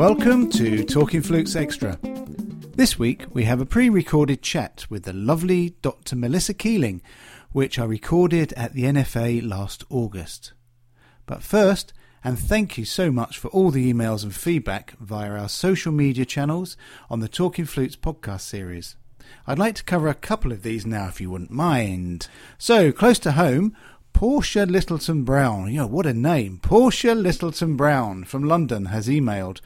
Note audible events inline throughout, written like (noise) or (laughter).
Welcome to Talking Flutes Extra. This week we have a pre recorded chat with the lovely Dr. Melissa Keeling, which I recorded at the NFA last August. But first, and thank you so much for all the emails and feedback via our social media channels on the Talking Flutes podcast series. I'd like to cover a couple of these now if you wouldn't mind. So, close to home, Portia Littleton Brown, you know, what a name. Portia Littleton Brown from London has emailed.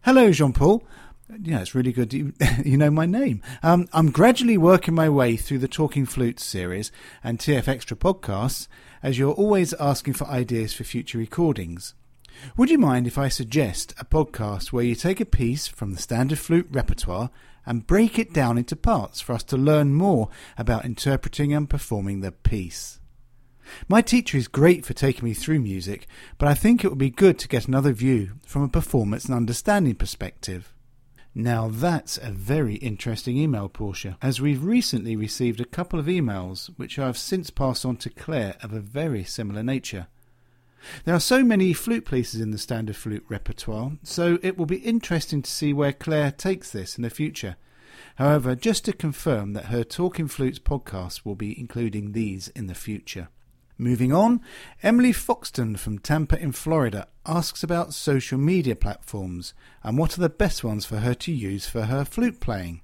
Hello, Jean Paul. Yeah, it's really good you, (laughs) you know my name. Um, I'm gradually working my way through the Talking Flutes series and TF Extra podcasts, as you're always asking for ideas for future recordings. Would you mind if I suggest a podcast where you take a piece from the standard flute repertoire and break it down into parts for us to learn more about interpreting and performing the piece? My teacher is great for taking me through music, but I think it would be good to get another view from a performance and understanding perspective. Now that's a very interesting email, Portia, as we've recently received a couple of emails which I have since passed on to Clare of a very similar nature. There are so many flute pieces in the standard flute repertoire, so it will be interesting to see where Clare takes this in the future. However, just to confirm that her Talking Flutes podcast will be including these in the future. Moving on, Emily Foxton from Tampa in Florida asks about social media platforms and what are the best ones for her to use for her flute playing.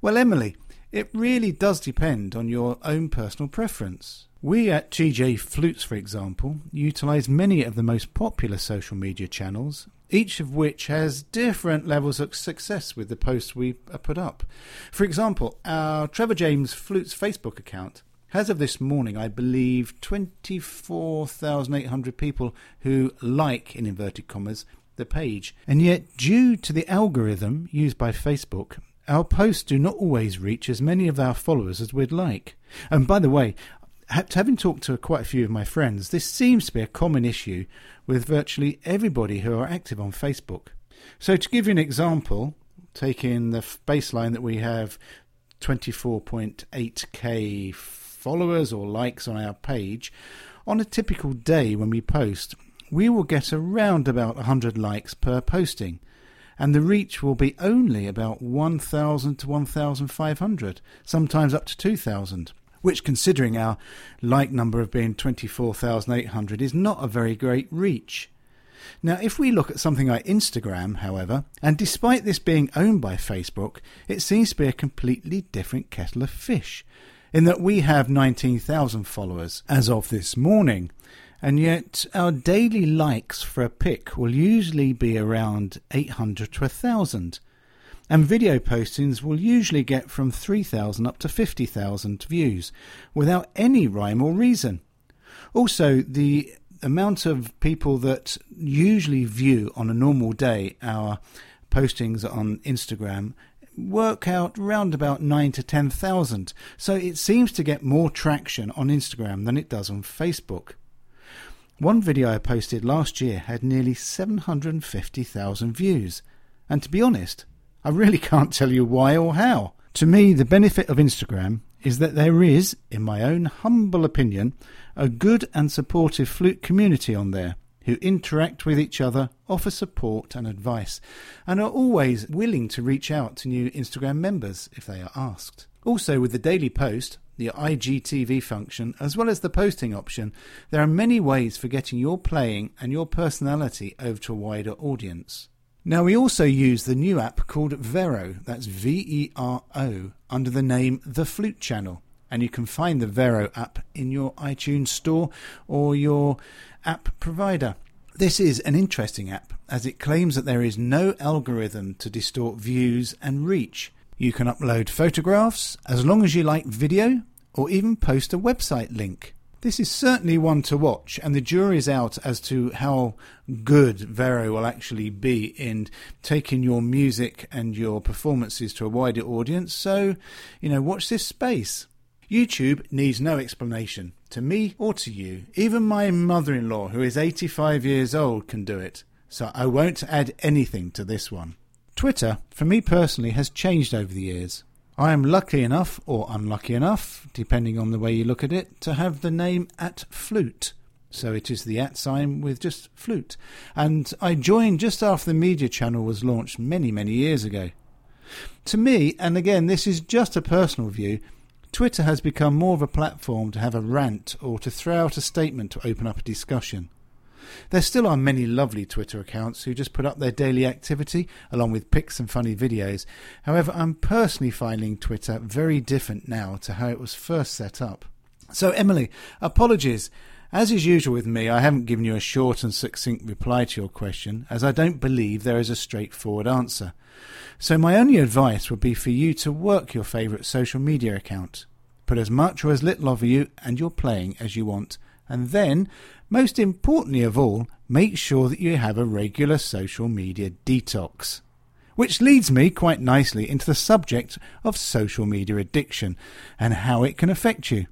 Well, Emily, it really does depend on your own personal preference. We at TJ Flutes, for example, utilize many of the most popular social media channels, each of which has different levels of success with the posts we uh, put up. For example, our Trevor James Flutes Facebook account has of this morning, I believe, 24,800 people who like, in inverted commas, the page. And yet, due to the algorithm used by Facebook, our posts do not always reach as many of our followers as we'd like. And by the way, having talked to quite a few of my friends, this seems to be a common issue with virtually everybody who are active on Facebook. So, to give you an example, taking the baseline that we have 24.8k followers or likes on our page, on a typical day when we post, we will get around about 100 likes per posting, and the reach will be only about 1,000 to 1,500, sometimes up to 2,000, which, considering our like number of being 24,800, is not a very great reach. Now, if we look at something like Instagram, however, and despite this being owned by Facebook, it seems to be a completely different kettle of fish in that we have 19,000 followers as of this morning, and yet our daily likes for a pic will usually be around 800 to 1,000. And video postings will usually get from 3,000 up to 50,000 views without any rhyme or reason. Also, the amount of people that usually view on a normal day our postings on Instagram work out round about 9 to 10,000. So it seems to get more traction on Instagram than it does on Facebook. One video I posted last year had nearly 750,000 views. And to be honest, I really (laughs) can't tell you why or how. To me, the benefit of Instagram is that there is, in my own humble opinion, a good and supportive flute community on there who interact with each other, offer support and advice, and are always willing to reach out to new Instagram members if they are asked. Also, with the daily post, the IGTV function, as well as the posting option, there are many ways for getting your playing and your personality over to a wider audience. Now, we also use the new app called Vero, that's V E R O, under the name The Flute Channel and you can find the Vero app in your iTunes store or your app provider. This is an interesting app as it claims that there is no algorithm to distort views and reach. You can upload photographs as long as you like video or even post a website link. This is certainly one to watch, and the jury's out as to how good Vero will actually be in taking your music and your performances to a wider audience. So, you know, watch this space. YouTube needs no explanation, to me or to you. Even my mother in law, who is 85 years old, can do it, so I won't add anything to this one. Twitter, for me personally, has changed over the years. I am lucky enough, or unlucky enough, depending on the way you look at it, to have the name at Flute. So it is the at sign with just flute. And I joined just after the media channel was launched many, many years ago. To me, and again, this is just a personal view, Twitter has become more of a platform to have a rant or to throw out a statement to open up a discussion. There still are many lovely Twitter accounts who just put up their daily activity along with pics and funny videos. However, I'm personally finding Twitter very different now to how it was first set up. So, Emily, apologies. As is usual with me, I haven't given you a short and succinct reply to your question, as I don't believe there is a straightforward answer. So, my only advice would be for you to work your favourite social media account. Put as much or as little of you and your playing as you want, and then, most importantly of all, make sure that you have a regular social media detox. Which leads me quite nicely into the subject of social media addiction and how it can affect you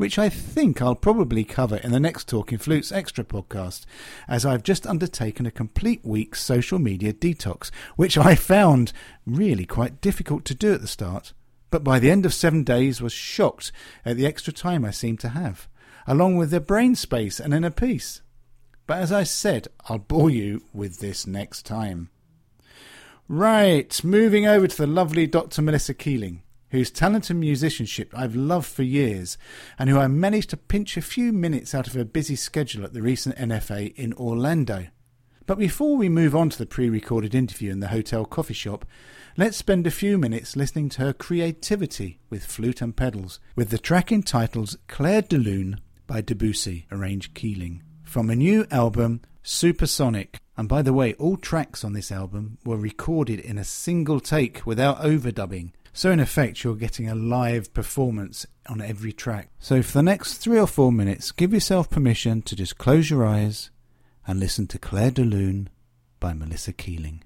which I think I'll probably cover in the next Talking Flutes Extra podcast, as I've just undertaken a complete week's social media detox, which I found really quite difficult to do at the start, but by the end of seven days was shocked at the extra time I seemed to have, along with the brain space and inner peace. But as I said, I'll bore you with this next time. Right, moving over to the lovely Dr. Melissa Keeling whose talent and musicianship I've loved for years, and who I managed to pinch a few minutes out of her busy schedule at the recent NFA in Orlando. But before we move on to the pre recorded interview in the hotel coffee shop, let's spend a few minutes listening to her creativity with flute and pedals, with the track entitled Clair de Lune by Debussy, arranged Keeling, from a new album, Supersonyq. And by the way, all tracks on this album were recorded in a single take without overdubbing so, in effect, you're getting a live performance on every track. So, for the next three or four minutes, give yourself permission to just close your eyes and listen to Clair de Lune by Melissa Keeling.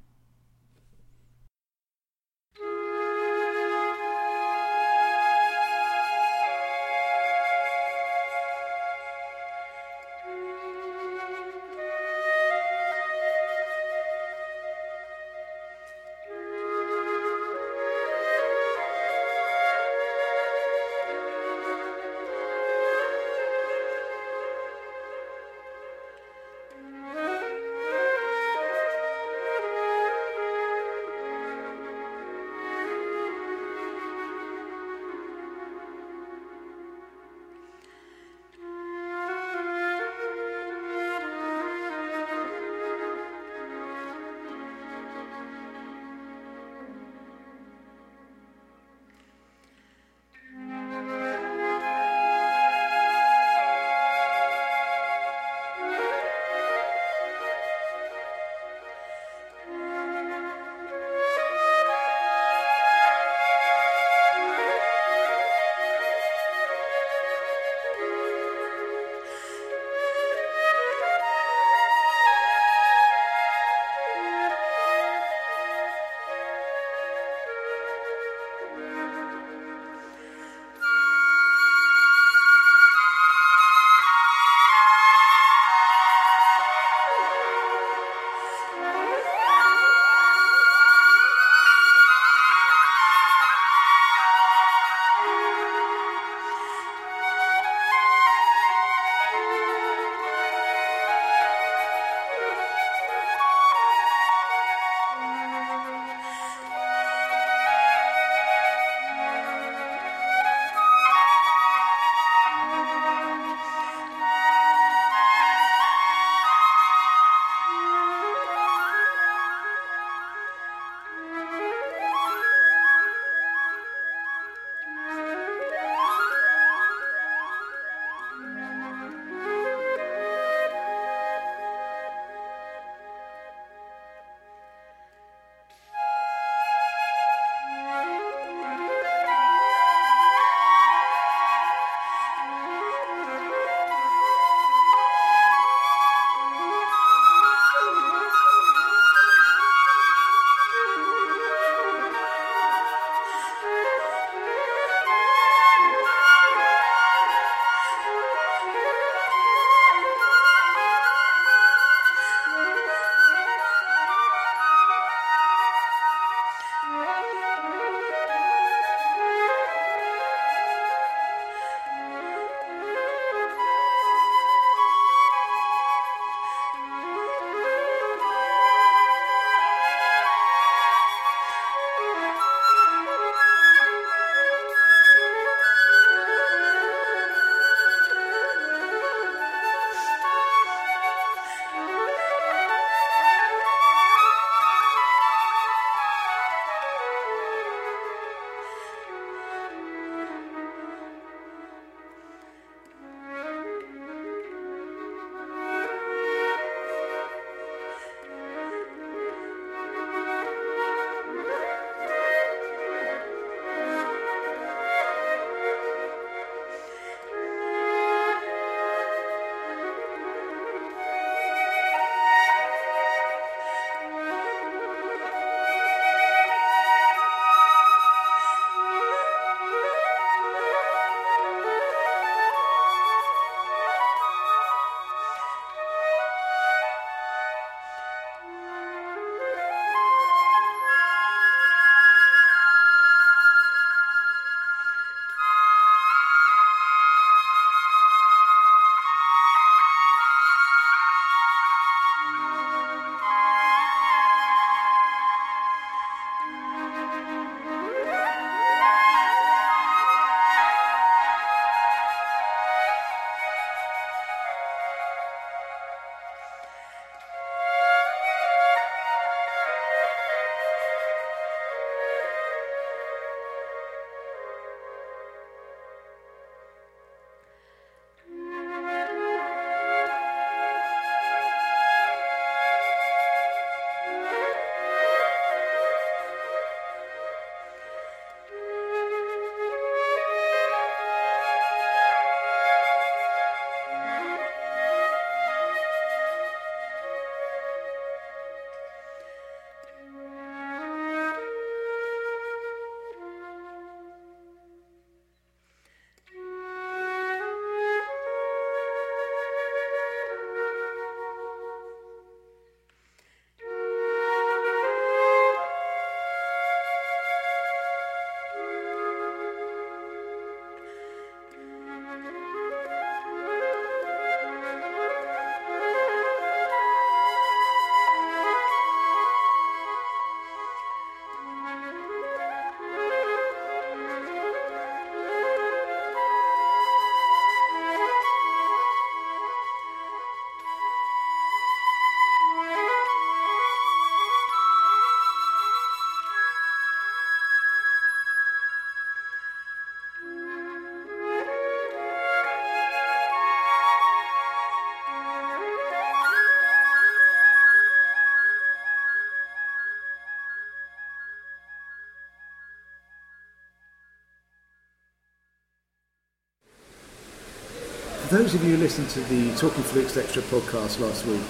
Those of you who listened to the Talking Flutes Extra podcast last week,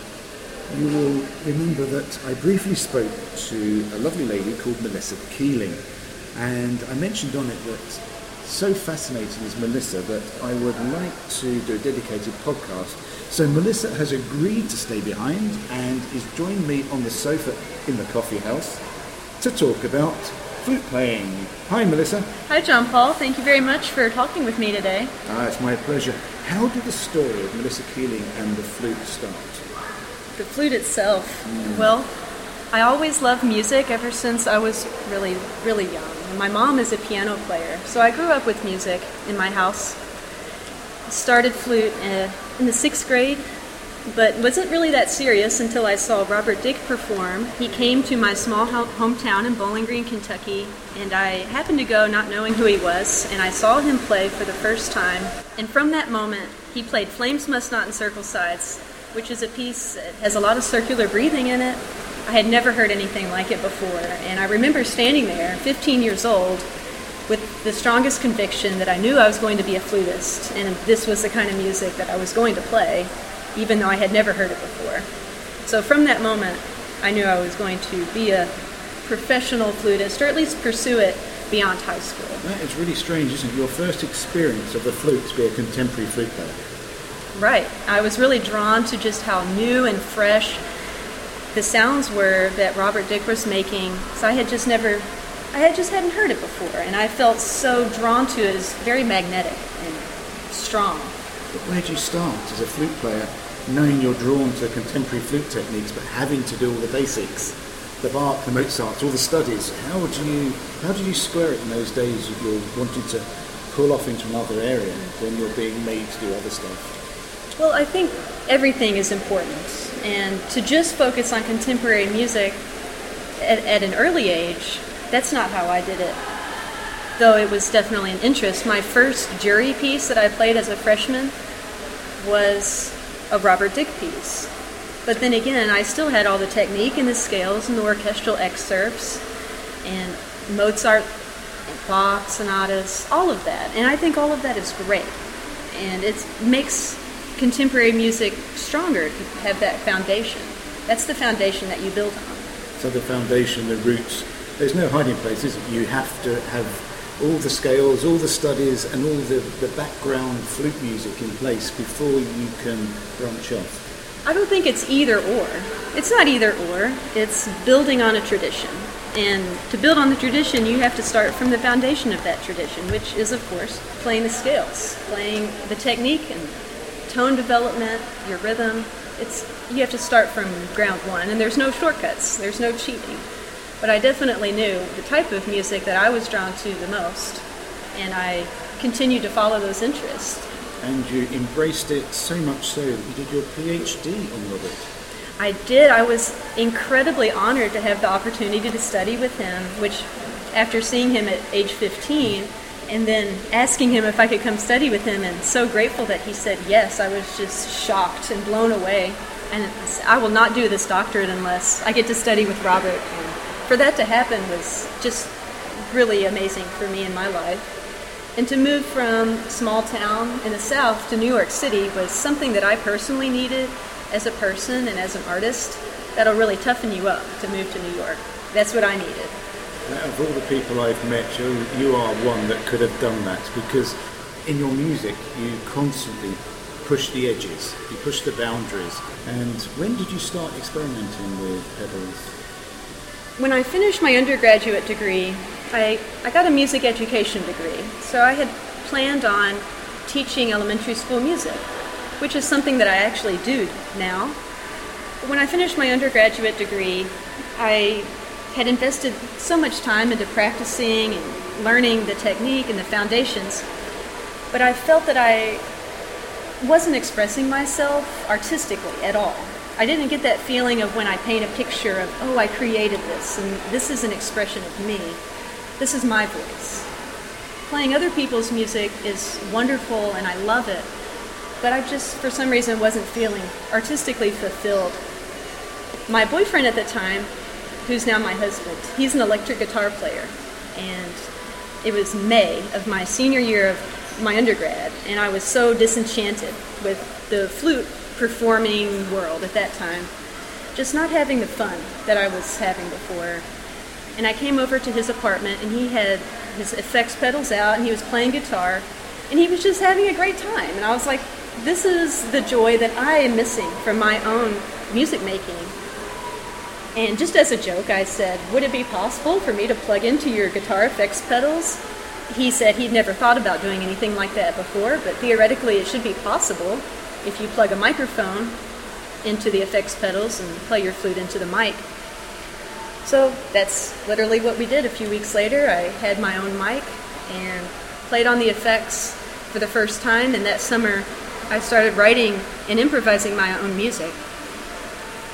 you will remember that I briefly spoke to a lovely lady called Melissa Keeling. And I mentioned on it that so fascinating is Melissa that I would like to do a dedicated podcast. So Melissa has agreed to stay behind and is joining me on the sofa in the coffee house to talk about flute playing. Hi Melissa. Hi John Paul, thank you very much for talking with me today. Ah, it's my pleasure. How did the story of Melissa Keeling and the flute start? The flute itself. Mm. Well, I always loved music ever since I was really, really young. My mom is a piano player, so I grew up with music in my house. Started flute uh, in the sixth grade, but wasn't really that serious until I saw Robert Dick perform. He came to my small hometown in Bowling Green, Kentucky, and I happened to go not knowing who he was, and I saw him play for the first time. And from that moment, he played Flames Must Not Encircle Sides, which is a piece that has a lot of circular breathing in it, I had never heard anything like it before. And I remember standing there, 15 years old, with the strongest conviction that I knew I was going to be a flutist, and this was the kind of music that I was going to play, even though I had never heard it before. So from that moment, I knew I was going to be a professional flutist, or at least pursue it beyond high school. That is really strange, isn't it? Your first experience of the flute to be a contemporary flute player. Right. I was really drawn to just how new and fresh the sounds were that Robert Dick was making. So I had just never, I had just hadn't heard it before, and I felt so drawn to it as very magnetic and strong. But where did you start as a flute player, knowing you're drawn to contemporary flute techniques, but having to do all the basics, the Bach, the Mozart, all the studies? How would you, how did you square it in those days? If you're wanting to pull off into another area when you're being made to do other stuff. Well, I think everything is important. And to just focus on contemporary music at, at, an early age, that's not how I did it. Though it was definitely an interest. My first jury piece that I played as a freshman was a Robert Dick piece. But then again, I still had all the technique and the scales and the orchestral excerpts and Mozart and Bach sonatas, all of that. And I think all of that is great. And it makes contemporary music stronger to have that foundation. That's the foundation that you build on. So the foundation, the roots, there's no hiding places. You have to have all the scales, all the studies, and all the, the background flute music in place before you can branch off. I don't think it's either or. It's not either or. It's building on a tradition. And to build on the tradition, you have to start from the foundation of that tradition, which is, of course, playing the scales, playing the technique and tone development, your rhythm. It's you have to start from ground one, and there's no shortcuts. There's no cheating. But I definitely knew the type of music that I was drawn to the most, and I continued to follow those interests. And you embraced it so much so that you did your PhD on Robert. I did. I was incredibly honored to have the opportunity to study with him, which, after seeing him at age 15, and then asking him if I could come study with him, and so grateful that he said yes. I was just shocked and blown away. And I will not do this doctorate unless I get to study with Robert. For that to happen was just really amazing for me in my life. And to move from small town in the South to New York City was something that I personally needed as a person and as an artist. That'll really toughen you up to move to New York. That's what I needed out of all the people I've met, you, you are one that could have done that because in your music you constantly push the edges, you push the boundaries. And when did you start experimenting with pedals? When I finished my undergraduate degree, I, I got a music education degree. So I had planned on teaching elementary school music, which is something that I actually do now. When I finished my undergraduate degree, I had invested so much time into practicing and learning the technique and the foundations, but I felt that I wasn't expressing myself artistically at all. I didn't get that feeling of when I paint a picture of, oh, I created this, and this is an expression of me. This is my voice. Playing other people's music is wonderful and I love it, but I just, for some reason, wasn't feeling artistically fulfilled. My boyfriend at the time who's now my husband. He's an electric guitar player. And it was May of my senior year of my undergrad, and I was so disenchanted with the flute performing world at that time, just not having the fun that I was having before. And I came over to his apartment, and he had his effects pedals out, and he was playing guitar, and he was just having a great time. And I was like, this is the joy that I am missing from my own music making. And just as a joke, I said, Would it be possible for me to plug into your guitar effects pedals? He said he'd never thought about doing anything like that before, but theoretically it should be possible if you plug a microphone into the effects pedals and play your flute into the mic. So that's literally what we did. A few weeks later, I had my own mic and played on the effects for the first time, and that summer I started writing and improvising my own music.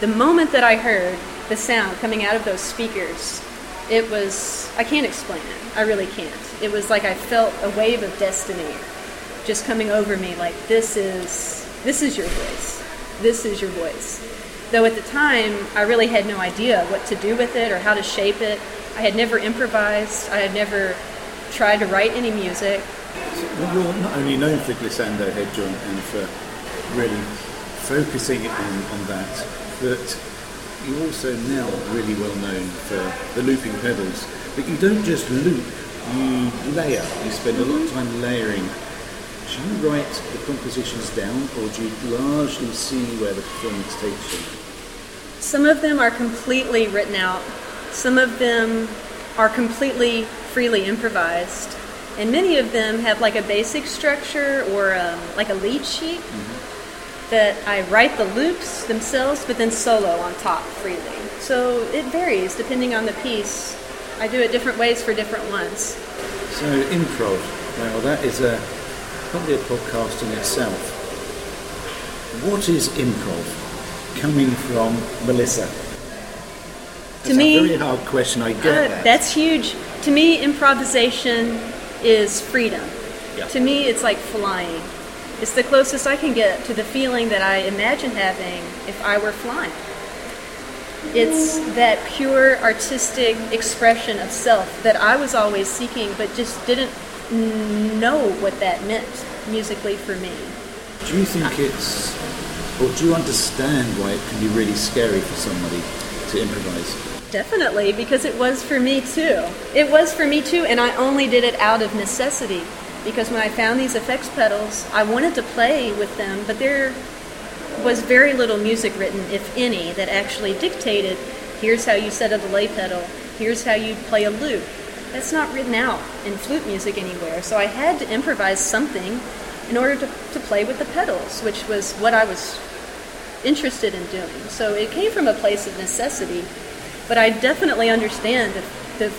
The moment that I heard the sound coming out of those speakers, it was, I can't explain it. I really can't. It was like I felt a wave of destiny just coming over me like this is this is your voice. This is your voice. Though at the time I really had no idea what to do with it or how to shape it. I had never improvised. I had never tried to write any music. Well, you're not only known for glissando head joint and for really focusing on, on that, but you're also now really well known for the looping pedals. But you don't just loop, you layer. You spend a lot of time layering. Do you write the compositions down or do you largely see where the performance takes you? Some of them are completely written out. Some of them are completely freely improvised. And many of them have like a basic structure or um, like a lead sheet mm-hmm. that I write the loops themselves, but then solo on top freely. So it varies depending on the piece. I do it different ways for different ones. So improv, well, that is a probably a podcast in itself. What is improv? Coming from Melissa. That's to me, a very hard question. I get uh, that. That's huge. To me, improvisation is freedom. Yeah. To me, it's like flying. It's the closest I can get to the feeling that I imagine having if I were flying. It's that pure artistic expression of self that I was always seeking, but just didn't know what that meant musically for me. Do you think it's, or do you understand why it can be really scary for somebody to improvise? Definitely, because it was for me too. It was for me too, and I only did it out of necessity. Because when I found these effects pedals, I wanted to play with them, but there was very little music written, if any, that actually dictated here's how you set a delay pedal, here's how you play a loop. That's not written out in flute music anywhere, so I had to improvise something in order to, to play with the pedals, which was what I was interested in doing. So it came from a place of necessity but I definitely understand the, the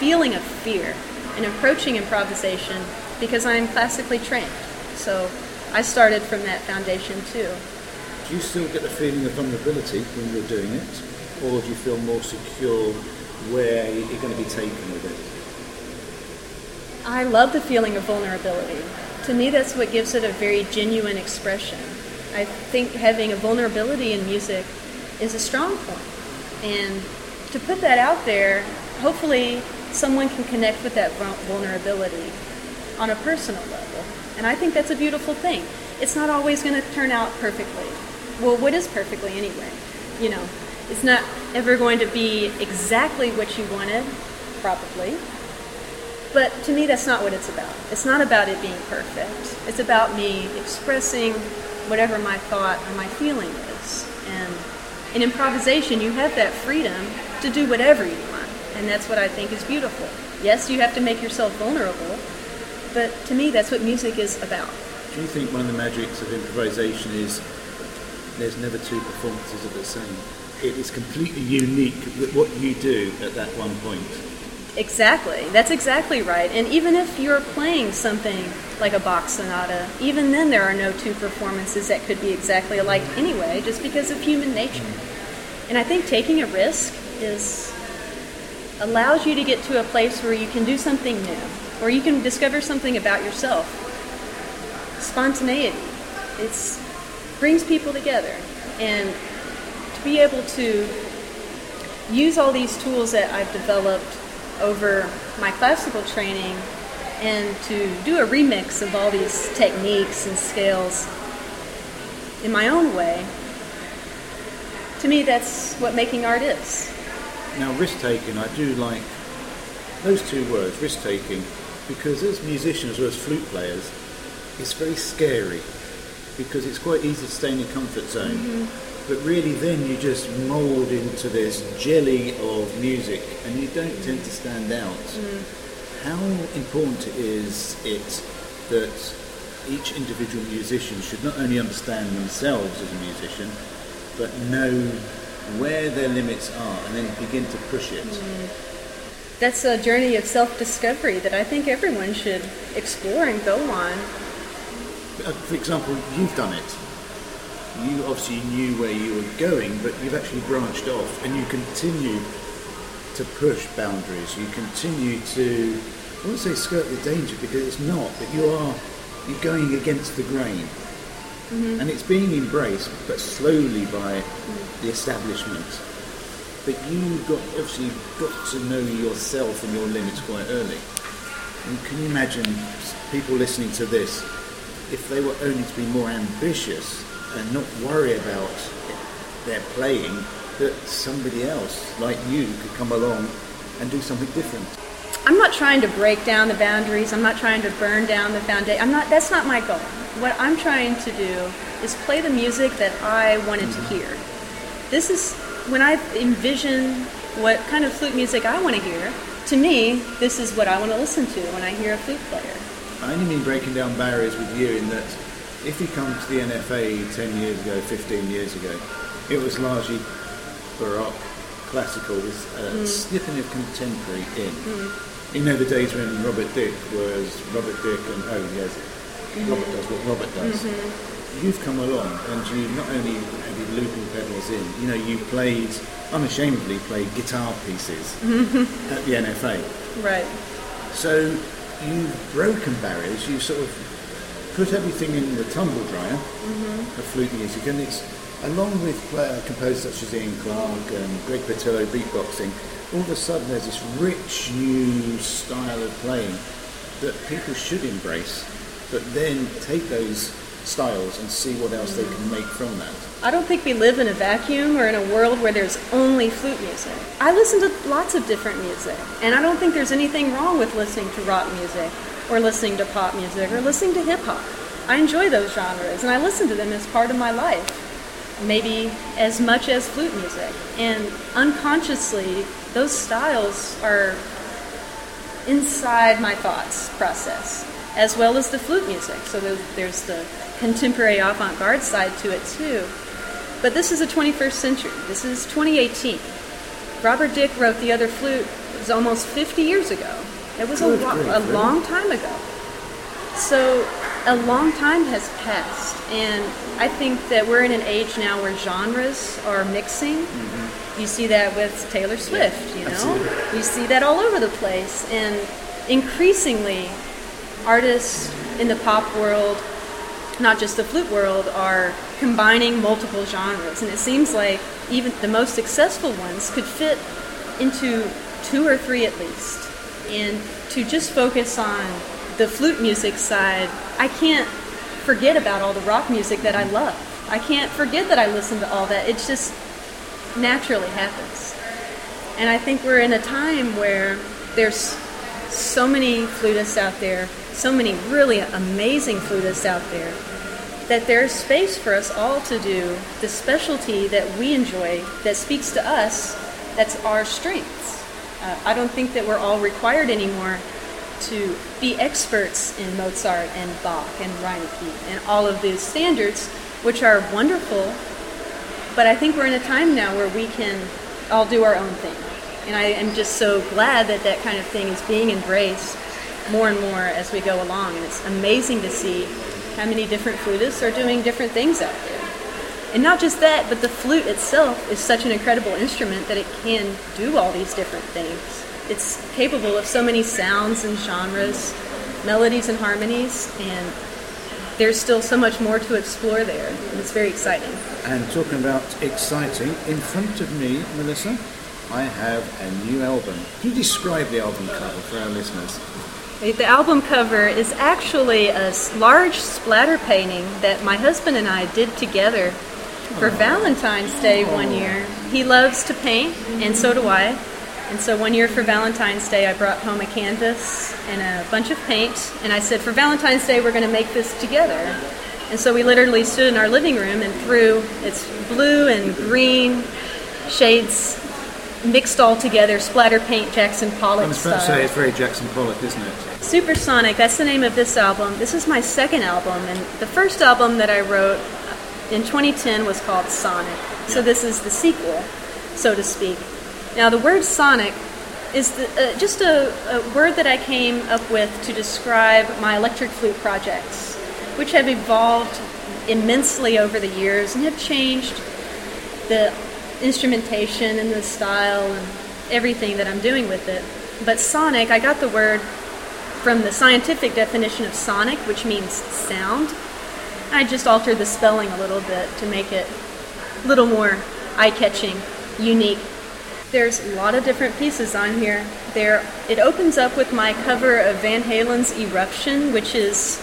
feeling of fear in approaching improvisation because I'm classically trained. So I started from that foundation too. Do you still get the feeling of vulnerability when you're doing it, or do you feel more secure where you're going to be taken with it? I love the feeling of vulnerability. To me, that's what gives it a very genuine expression. I think having a vulnerability in music is a strong point. And to put that out there, hopefully someone can connect with that vulnerability on a personal level. And I think that's a beautiful thing. It's not always going to turn out perfectly. Well, what is perfectly anyway? You know, it's not ever going to be exactly what you wanted, probably. But to me, that's not what it's about. It's not about it being perfect. It's about me expressing whatever my thought or my feeling is. And in improvisation, you have that freedom to do whatever you want. And that's what I think is beautiful. Yes, you have to make yourself vulnerable, but to me, that's what music is about. Do you think one of the magics of improvisation is there's never two performances of the same? It is completely unique what you do at that one point. Exactly. That's exactly right. And even if you're playing something like a Bach sonata, even then there are no two performances that could be exactly alike anyway, just because of human nature. And I think taking a risk is allows you to get to a place where you can do something new, or you can discover something about yourself. Spontaneity. It's brings people together. And to be able to use all these tools that I've developed over my classical training And to do a remix of all these techniques and scales in my own way, to me, that's what making art is. Now, risk taking, I do like those two words, risk taking, because as musicians or as flute players, it's very scary because it's quite easy to stay in your comfort zone. Mm-hmm. But really, then you just mould into this jelly of music and you don't tend to stand out. Mm. How important is it that each individual musician should not only understand themselves as a musician, but know where their limits are and then begin to push it? Mm that's a journey of self-discovery that I think everyone should explore and go on. Uh, for example, you've done it. You obviously knew where you were going, but you've actually branched off and you continue to push boundaries. You continue to, I won't say skirt the danger because it's not, but you are you're going against the grain. Mm-hmm. And it's being embraced, but slowly by mm-hmm. the establishment but you got obviously got to know yourself and your limits quite early. And can you imagine people listening to this if they were only to be more ambitious and not worry about their playing, that somebody else like you could come along and do something different? I'm not trying to break down the boundaries. I'm not trying to burn down the foundation. I'm not. That's not my goal. What I'm trying to do is play the music that I wanted mm-hmm. to hear. This is when I envision what kind of flute music I want to hear, to me, this is what I want to listen to when I hear a flute player. I only mean breaking down barriers with you in that if you come to the NFA 10 years ago, 15 years ago, it was largely Baroque, classical, with a mm. snipping of contemporary in. Mm. You know the days when Robert Dick was Robert Dick and, oh yes, mm-hmm. Robert does what Robert does. Mm-hmm you've come along and you not only have you looping pedals in, you know, you've played unashamedly played guitar pieces mm-hmm. at the NFA. Right. So you've broken barriers. You've sort of put everything in the tumble dryer mm-hmm. of flute music, and it's along with uh, composers such as Ian Clarke and Greg Pattillo beatboxing. All of a sudden, there's this rich new style of playing that people should embrace, but then take those styles and see what else they can make from that. I don't think we live in a vacuum or in a world where there's only flute music. I listen to lots of different music, and I don't think there's anything wrong with listening to rock music or listening to pop music or listening to hip hop. I enjoy those genres and I listen to them as part of my life, maybe as much as flute music. And unconsciously, those styles are inside my thoughts process as well as the flute music. So there's the contemporary avant garde side to it too. But this is the 21st century. This is 2018. Robert Dick wrote The Other Flute it was almost 50 years ago. It was good, a, good, a long time ago. So a long time has passed, and I think that we're in an age now where genres are mixing. Mm-hmm. You see that with Taylor Swift, you know. You see that all over the place, and increasingly, artists in the pop world not just the flute world, are combining multiple genres. And it seems like even the most successful ones could fit into two or three at least. And to just focus on the flute music side, I can't forget about all the rock music that I love. I can't forget that I listen to all that. It just naturally happens. And I think we're in a time where there's so many flutists out there, so many really amazing flutists out there that there's space for us all to do the specialty that we enjoy that speaks to us, that's our strengths. Uh, I don't think that we're all required anymore to be experts in Mozart and Bach and Reinecke and all of these standards, which are wonderful. But I think we're in a time now where we can all do our own thing. And I am just so glad that that kind of thing is being embraced more and more as we go along. And it's amazing to see how many different flutists are doing different things out there. And not just that, but the flute itself is such an incredible instrument that it can do all these different things. It's capable of so many sounds and genres, melodies and harmonies, and there's still so much more to explore there, and it's very exciting. And talking about exciting, in front of me, Melissa, I have a new album. Can you describe the album cover for our listeners? The album cover is actually a large splatter painting that my husband and I did together for Valentine's Day one year. He loves to paint, and so do I. And so one year for Valentine's Day, I brought home a canvas and a bunch of paint, and I said, For Valentine's Day, we're going to make this together. And so we literally stood in our living room and threw its blue and green shades mixed all together, splatter paint Jackson Pollock I was about to say it's very Jackson Pollock, isn't it? Supersonyq, that's the name of this album. This is my second album, and the first album that I wrote in 2010 was called Sonyq. So this is the sequel, so to speak. Now, the word sonyq is the, uh, just a, a word that I came up with to describe my electric flute projects, which have evolved immensely over the years and have changed the instrumentation and the style and everything that I'm doing with it. But sonic, I got the word from the scientific definition of sonic, which means sound. I just altered the spelling a little bit to make it a little more eye-catching, unique. There's a lot of different pieces on here. There, it opens up with my cover of Van Halen's "Eruption," which is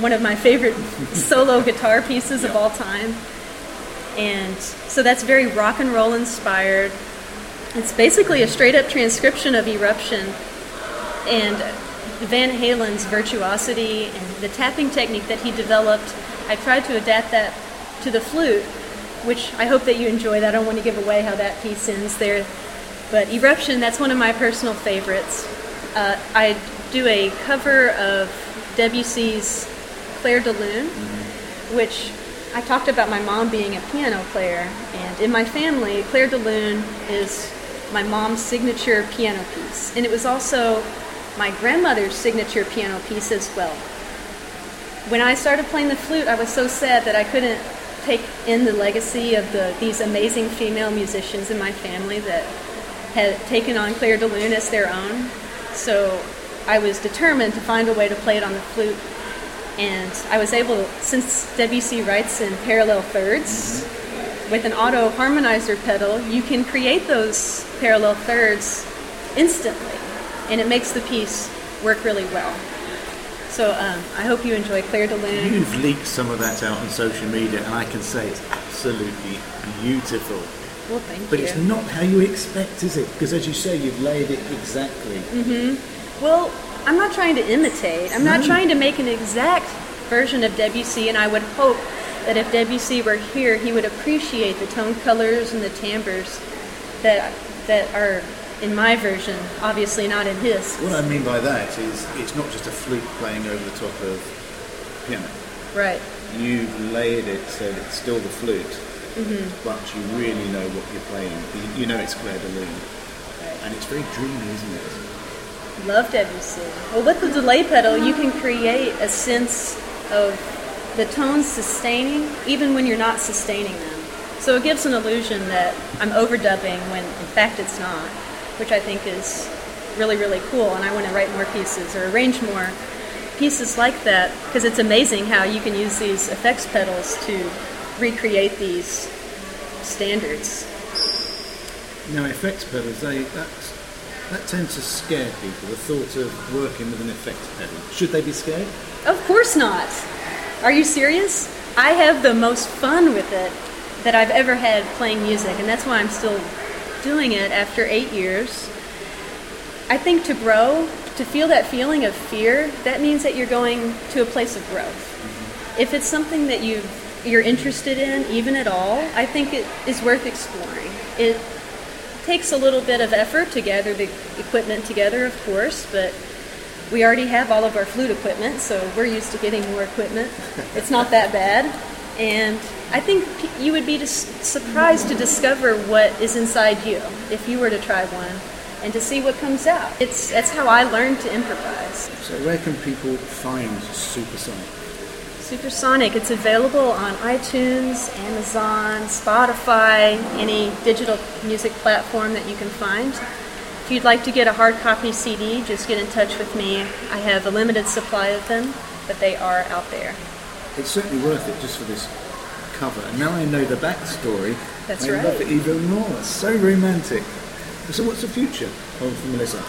one of my favorite (laughs) solo guitar pieces of all time. And so that's very rock and roll inspired. It's basically a straight up transcription of Eruption and Van Halen's virtuosity and the tapping technique that he developed. I tried to adapt that to the flute, which I hope that you enjoyed. I don't want to give away how that piece ends there. But Eruption, that's one of my personal favorites. Uh, I do a cover of Debussy's Clair de Lune, which I talked about my mom being a piano player, and in my family, Clair de Lune is my mom's signature piano piece, and it was also my grandmother's signature piano piece as well. When I started playing the flute, I was so sad that I couldn't take in the legacy of the, these amazing female musicians in my family that had taken on Clair de Lune as their own. So I was determined to find a way to play it on the flute and I was able, since Debussy writes in parallel thirds, with an auto harmonizer pedal, you can create those parallel thirds instantly, and it makes the piece work really well. So um, I hope you enjoy Clair de Lune. You've leaked some of that out on social media, and I can say it's absolutely beautiful. Well, thank But you. it's not how you expect, is it? Because as you say, you've laid it exactly. Mm-hmm. Well, I'm not trying to imitate. I'm not No. trying to make an exact version of Debussy, and I would hope that if Debussy were here, he would appreciate the tone colors and the timbres that that are in my version. Obviously, not in his. What I mean by that is it's not just a flute playing over the top of piano. Right. You've layered it so that it's still the flute, Mm-hmm. but you really know what you're playing. You- You know it's Clair de Lune. And it's very dreamy, isn't it? Love Debussy. Well, with the delay pedal, you can create a sense of the tones sustaining, even when you're not sustaining them. So it gives an illusion that I'm overdubbing when in fact it's not, which I think is really, really cool. And I want to write more pieces or arrange more pieces like that because it's amazing how you can use these effects pedals to recreate these standards. Now, effects pedals, they, that's, that tends to scare people, the thought of working with an effects pedal. Should they be scared? Of course not. Are you serious? I have the most fun with it that I've ever had playing music, and that's why I'm still doing it after eight years. I think to grow, to feel that feeling of fear, that means that you're going to a place of growth. If it's something that you you're interested in, even at all, I think it is worth exploring. It takes a little bit of effort to gather the equipment together, of course, but we already have all of our flute equipment, so we're used to getting more equipment. It's not that bad. And I think you would be dis- surprised to discover what is inside you if you were to try one and to see what comes out. It's, that's how I learned to improvise. So, where can people find Supersonyq? Supersonyq, it's available on iTunes, Amazon, Spotify, any digital music platform that you can find. If you'd like to get a hard copy CD, just get in touch with me. I have a limited supply of them, but they are out there. It's certainly worth it just for this cover. And now I know the backstory. That's I love it even more. It's so romantic. So, what's the future of Melissa?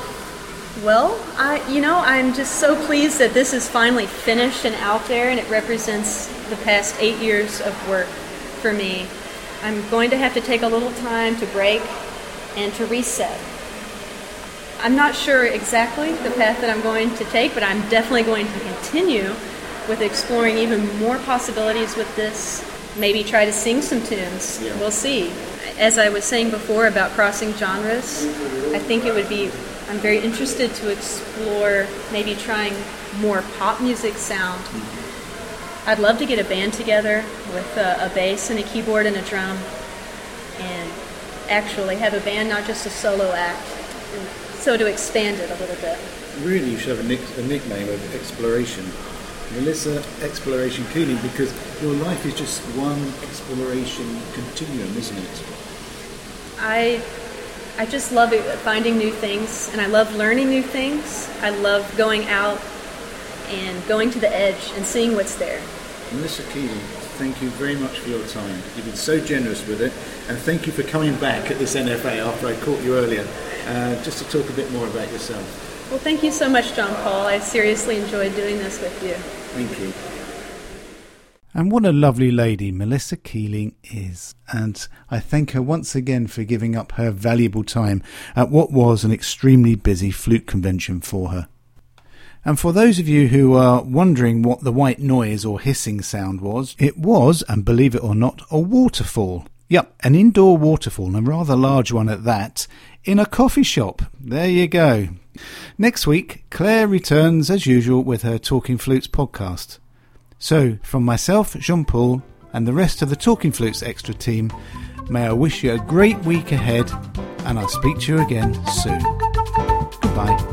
Well, I, you know, I'm just so pleased that this is finally finished and out there, and it represents the past eight years of work for me. I'm going to have to take a little time to break and to reset. I'm not sure exactly the path that I'm going to take, but I'm definitely going to continue with exploring even more possibilities with this. Maybe try to sing some tunes. Yeah. We'll see. As I was saying before about crossing genres, I think it would be, I'm very interested to explore maybe trying more pop music sound. Mm-hmm. I'd love to get a band together with a, a bass and a keyboard and a drum and actually have a band, not just a solo act. So to expand it a little bit. Really, you should have a, nick, a nickname of Exploration. Melissa Exploration Keeling, because your life is just one exploration continuum, isn't it? I I just love it, finding new things and I love learning new things. I love going out and going to the edge and seeing what's there. Melissa Keeling, thank you very much for your time. You've been so generous with it, and thank you for coming back at this NFA after I caught you earlier, uh, just to talk a bit more about yourself. Well, thank you so much, John Paul. I seriously enjoyed doing this with you. Thank you. And what a lovely lady Melissa Keeling is. And I thank her once again for giving up her valuable time at what was an extremely busy flute convention for her. And for those of you who are wondering what the white noise or hissing sound was, it was, and believe it or not, a waterfall. Yep, an indoor waterfall, and a rather large one at that, in a coffee shop. There you go. Next week, Clare returns as usual with her Talking Flutes podcast. So, from myself, Jean Paul, and the rest of the Talking Flutes Extra team, may I wish you a great week ahead, and I'll speak to you again soon. Goodbye.